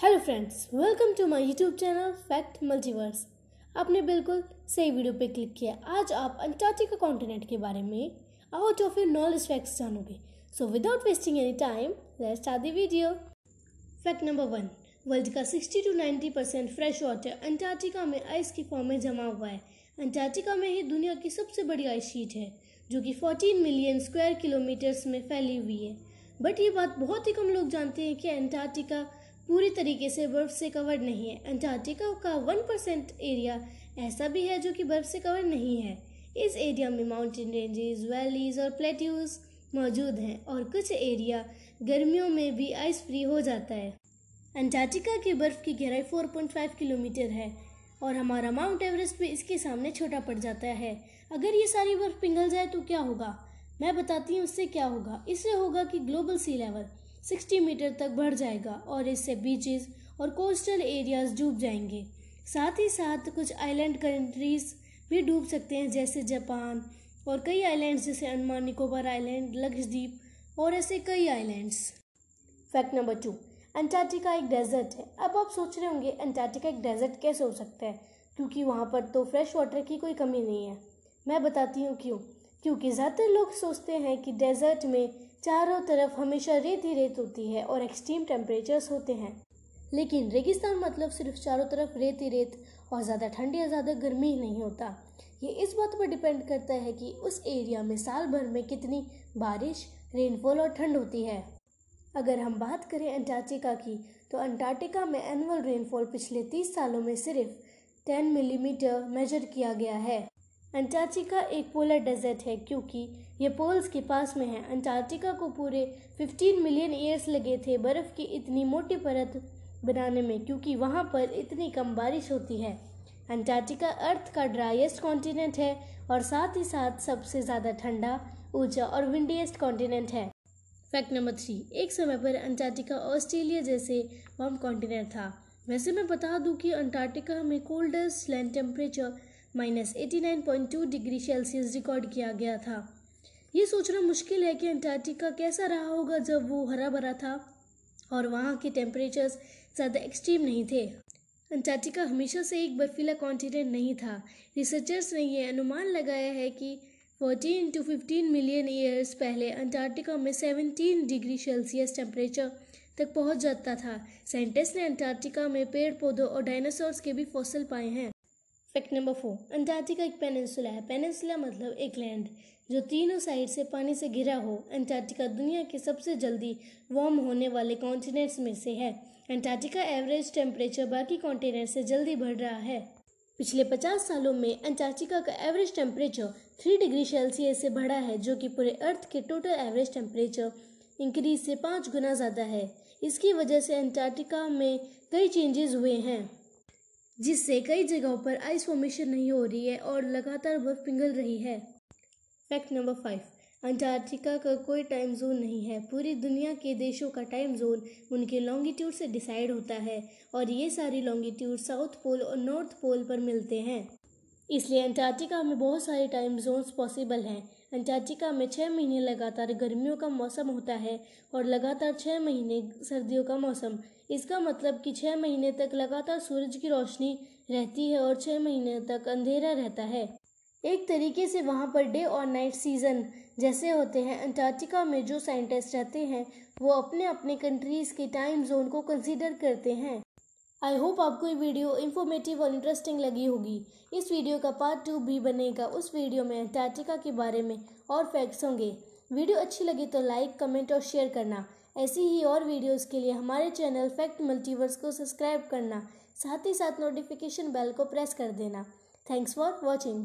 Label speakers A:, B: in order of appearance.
A: Hello friends welcome to my YouTube channel Fact Multiverse आपने बिल्कुल सही वीडियो पे क्लिक किया। आज आप अंटार्कटिका कॉन्टिनेंट के बारे में out of your knowledge facts जानोगे। So without wasting any time let's start the video fact number one world का 60 to 90 percent fresh water Antarctica में आइस की फॉर्म में जमा हुआ है। अंटार्कटिका में ही दुनिया की सबसे बड़ी आइस शीट है, जो कि 14 मिलियन स्क्वायर किलोमीटर्स में फैली हुई है। बट ये बात बहुत ही कम लोग जानते हैं कि अंटार्कटिका पूरी तरीके से बर्फ़ से कवर्ड नहीं है। अंटार्कटिका का वन परसेंट एरिया ऐसा भी है जो कि बर्फ़ से कवर नहीं है। इस एरिया में माउंटेन रेंजेस वैलीज और प्लेट्यूज मौजूद हैं और कुछ एरिया गर्मियों में भी आइस फ्री हो जाता है। अंटार्कटिका की बर्फ़ की गहराई 4.5 किलोमीटर है और हमारा माउंट एवरेस्ट भी इसके सामने छोटा पड़ जाता है। अगर ये सारी बर्फ़ पिघल जाए तो क्या होगा? मैं बताती हूँ उससे क्या होगा। इससे होगा कि ग्लोबल सी लेवल 60 मीटर तक बढ़ जाएगा और इससे बीचेस और कोस्टल एरियाज़ डूब जाएँगे। साथ ही साथ कुछ आइलैंड कंट्रीज़ भी डूब सकते हैं, जैसे जापान और कई आइलैंड्स जैसे अंडमान निकोबार आइलैंड लक्षद्वीप और ऐसे कई islands fact number two Antarctica एक डेजर्ट है। अब आप सोच रहे होंगे अंटार्कटिका एक डेजर्ट कैसे हो सकता है? क्योंकि वहाँ पर तो फ्रेश वाटर की कोई कमी नहीं है। मैं बताती हूँ क्यों। क्योंकि ज़्यादातर लोग सोचते हैं कि डेजर्ट में चारों तरफ़ हमेशा रेत ही रेत होती है और एक्सट्रीम टेम्परेचर्स होते हैं। लेकिन रेगिस्तान मतलब सिर्फ़ चारों तरफ़ रेत ही रेत और ज़्यादा ठंड या ज़्यादा गर्मी ही नहीं होता। ये इस बात पर डिपेंड करता है कि उस एरिया में साल भर में कितनी बारिश, रेनफॉल और ठंड होती है। अगर हम बात करें अंटार्कटिका की तो अंटार्कटिका में एनुअल रेनफॉल पिछले तीस सालों में सिर्फ़ 10 मिलीमीटर मेजर किया गया है। अंटार्कटिका एक पोलर डेजर्ट है क्योंकि ये पोल्स के पास में है। अंटार्कटिका को पूरे 15 मिलियन ईयर्स लगे थे बर्फ़ की इतनी मोटी परत बनाने में, क्योंकि वहाँ पर इतनी कम बारिश होती है। अंटार्कटिका अर्थ का ड्राइएस्ट कॉन्टिनेंट है और साथ ही साथ सबसे ज़्यादा ठंडा ऊँचा और विंडीएस्ट कॉन्टिनेंट है। फैक्ट नंबर थ्री एक समय पर अंटार्कटिका ऑस्ट्रेलिया जैसे वार्म कॉन्टिनेंट था। वैसे मैं बता दूँ कि अंटार्कटिका में coldest land temperature minus eighty nine point two degree Celsius record किया गया था। ये सोचना मुश्किल है कि अंटार्कटिका कैसा रहा होगा जब वो हरा भरा था और वहाँ के टेम्परेचर्स ज़्यादा एक्सट्रीम नहीं थे। अंटार्कटिका हमेशा से एक बर्फीला कॉन्टिनेंट नहीं था। रिसर्चर्स ने यह अनुमान लगाया है कि 14 टू 15 मिलियन ईयर्स पहले अंटार्कटिका में 17 डिग्री सेल्सियस टेम्परेचर तक पहुँच जाता था। साइंटिस्ट ने अंटार्कटिका में पेड़ पौधों और डायनासोर्स के भी फॉसल पाए हैं। फैक्ट नंबर फोर अंटार्कटिका एक पेनिनसुला है। पेनिनसुला मतलब एक लैंड जो तीनों साइड से पानी से घिरा हो। अंटार्कटिका दुनिया के सबसे जल्दी वार्म होने वाले कॉन्टिनेंट्स में से है। अंटार्कटिका एवरेज टेम्परेचर बाकी कॉन्टिनेंट से जल्दी बढ़ रहा है। पिछले 50 सालों में अंटार्कटिका का एवरेज टेम्परेचर 3 डिग्री सेल्सियस से बढ़ा है, जो कि पूरे अर्थ के टोटल एवरेज टेम्परेचर इंक्रीज से पाँच गुना ज़्यादा है। इसकी वजह से अंटार्कटिका में कई चेंजेस हुए हैं। जिससे कई जगहों पर आइस फॉर्मेशन नहीं हो रही है और लगातार बर्फ़ पिघल रही है। फैक्ट नंबर फाइव अंटार्कटिका का कोई टाइम जोन नहीं है। पूरी दुनिया के देशों का टाइम जोन उनके लॉन्गिट्यूड से डिसाइड होता है और ये सारी लॉन्गिट्यूड साउथ पोल और नॉर्थ पोल पर मिलते हैं। इसलिए अंटार्कटिका में बहुत सारे टाइम जोन्स पॉसिबल हैं। अंटार्कटिका में छः महीने लगातार गर्मियों का मौसम होता है और लगातार छः महीने सर्दियों का मौसम। इसका मतलब कि छः महीने तक लगातार सूरज की रोशनी रहती है और छः महीने तक अंधेरा रहता है। एक तरीके से वहाँ पर डे और नाइट सीज़न जैसे होते हैं। अंटार्कटिका में जो साइंटिस्ट रहते हैं, वो अपने अपने कंट्रीज़ के टाइम जोन को कंसीडर करते हैं। आई होप आपको ये वीडियो इन्फॉर्मेटिव और इंटरेस्टिंग लगी होगी। इस वीडियो का पार्ट टू भी बनेगा। उस वीडियो में अंटार्टिका के बारे में और फैक्ट्स होंगे। वीडियो अच्छी लगी तो लाइक कमेंट और शेयर करना। ऐसी ही और वीडियोस के लिए हमारे चैनल फैक्ट मल्टीवर्स को सब्सक्राइब करना। साथ ही साथ नोटिफिकेशन बेल को प्रेस कर देना। Thanks for watching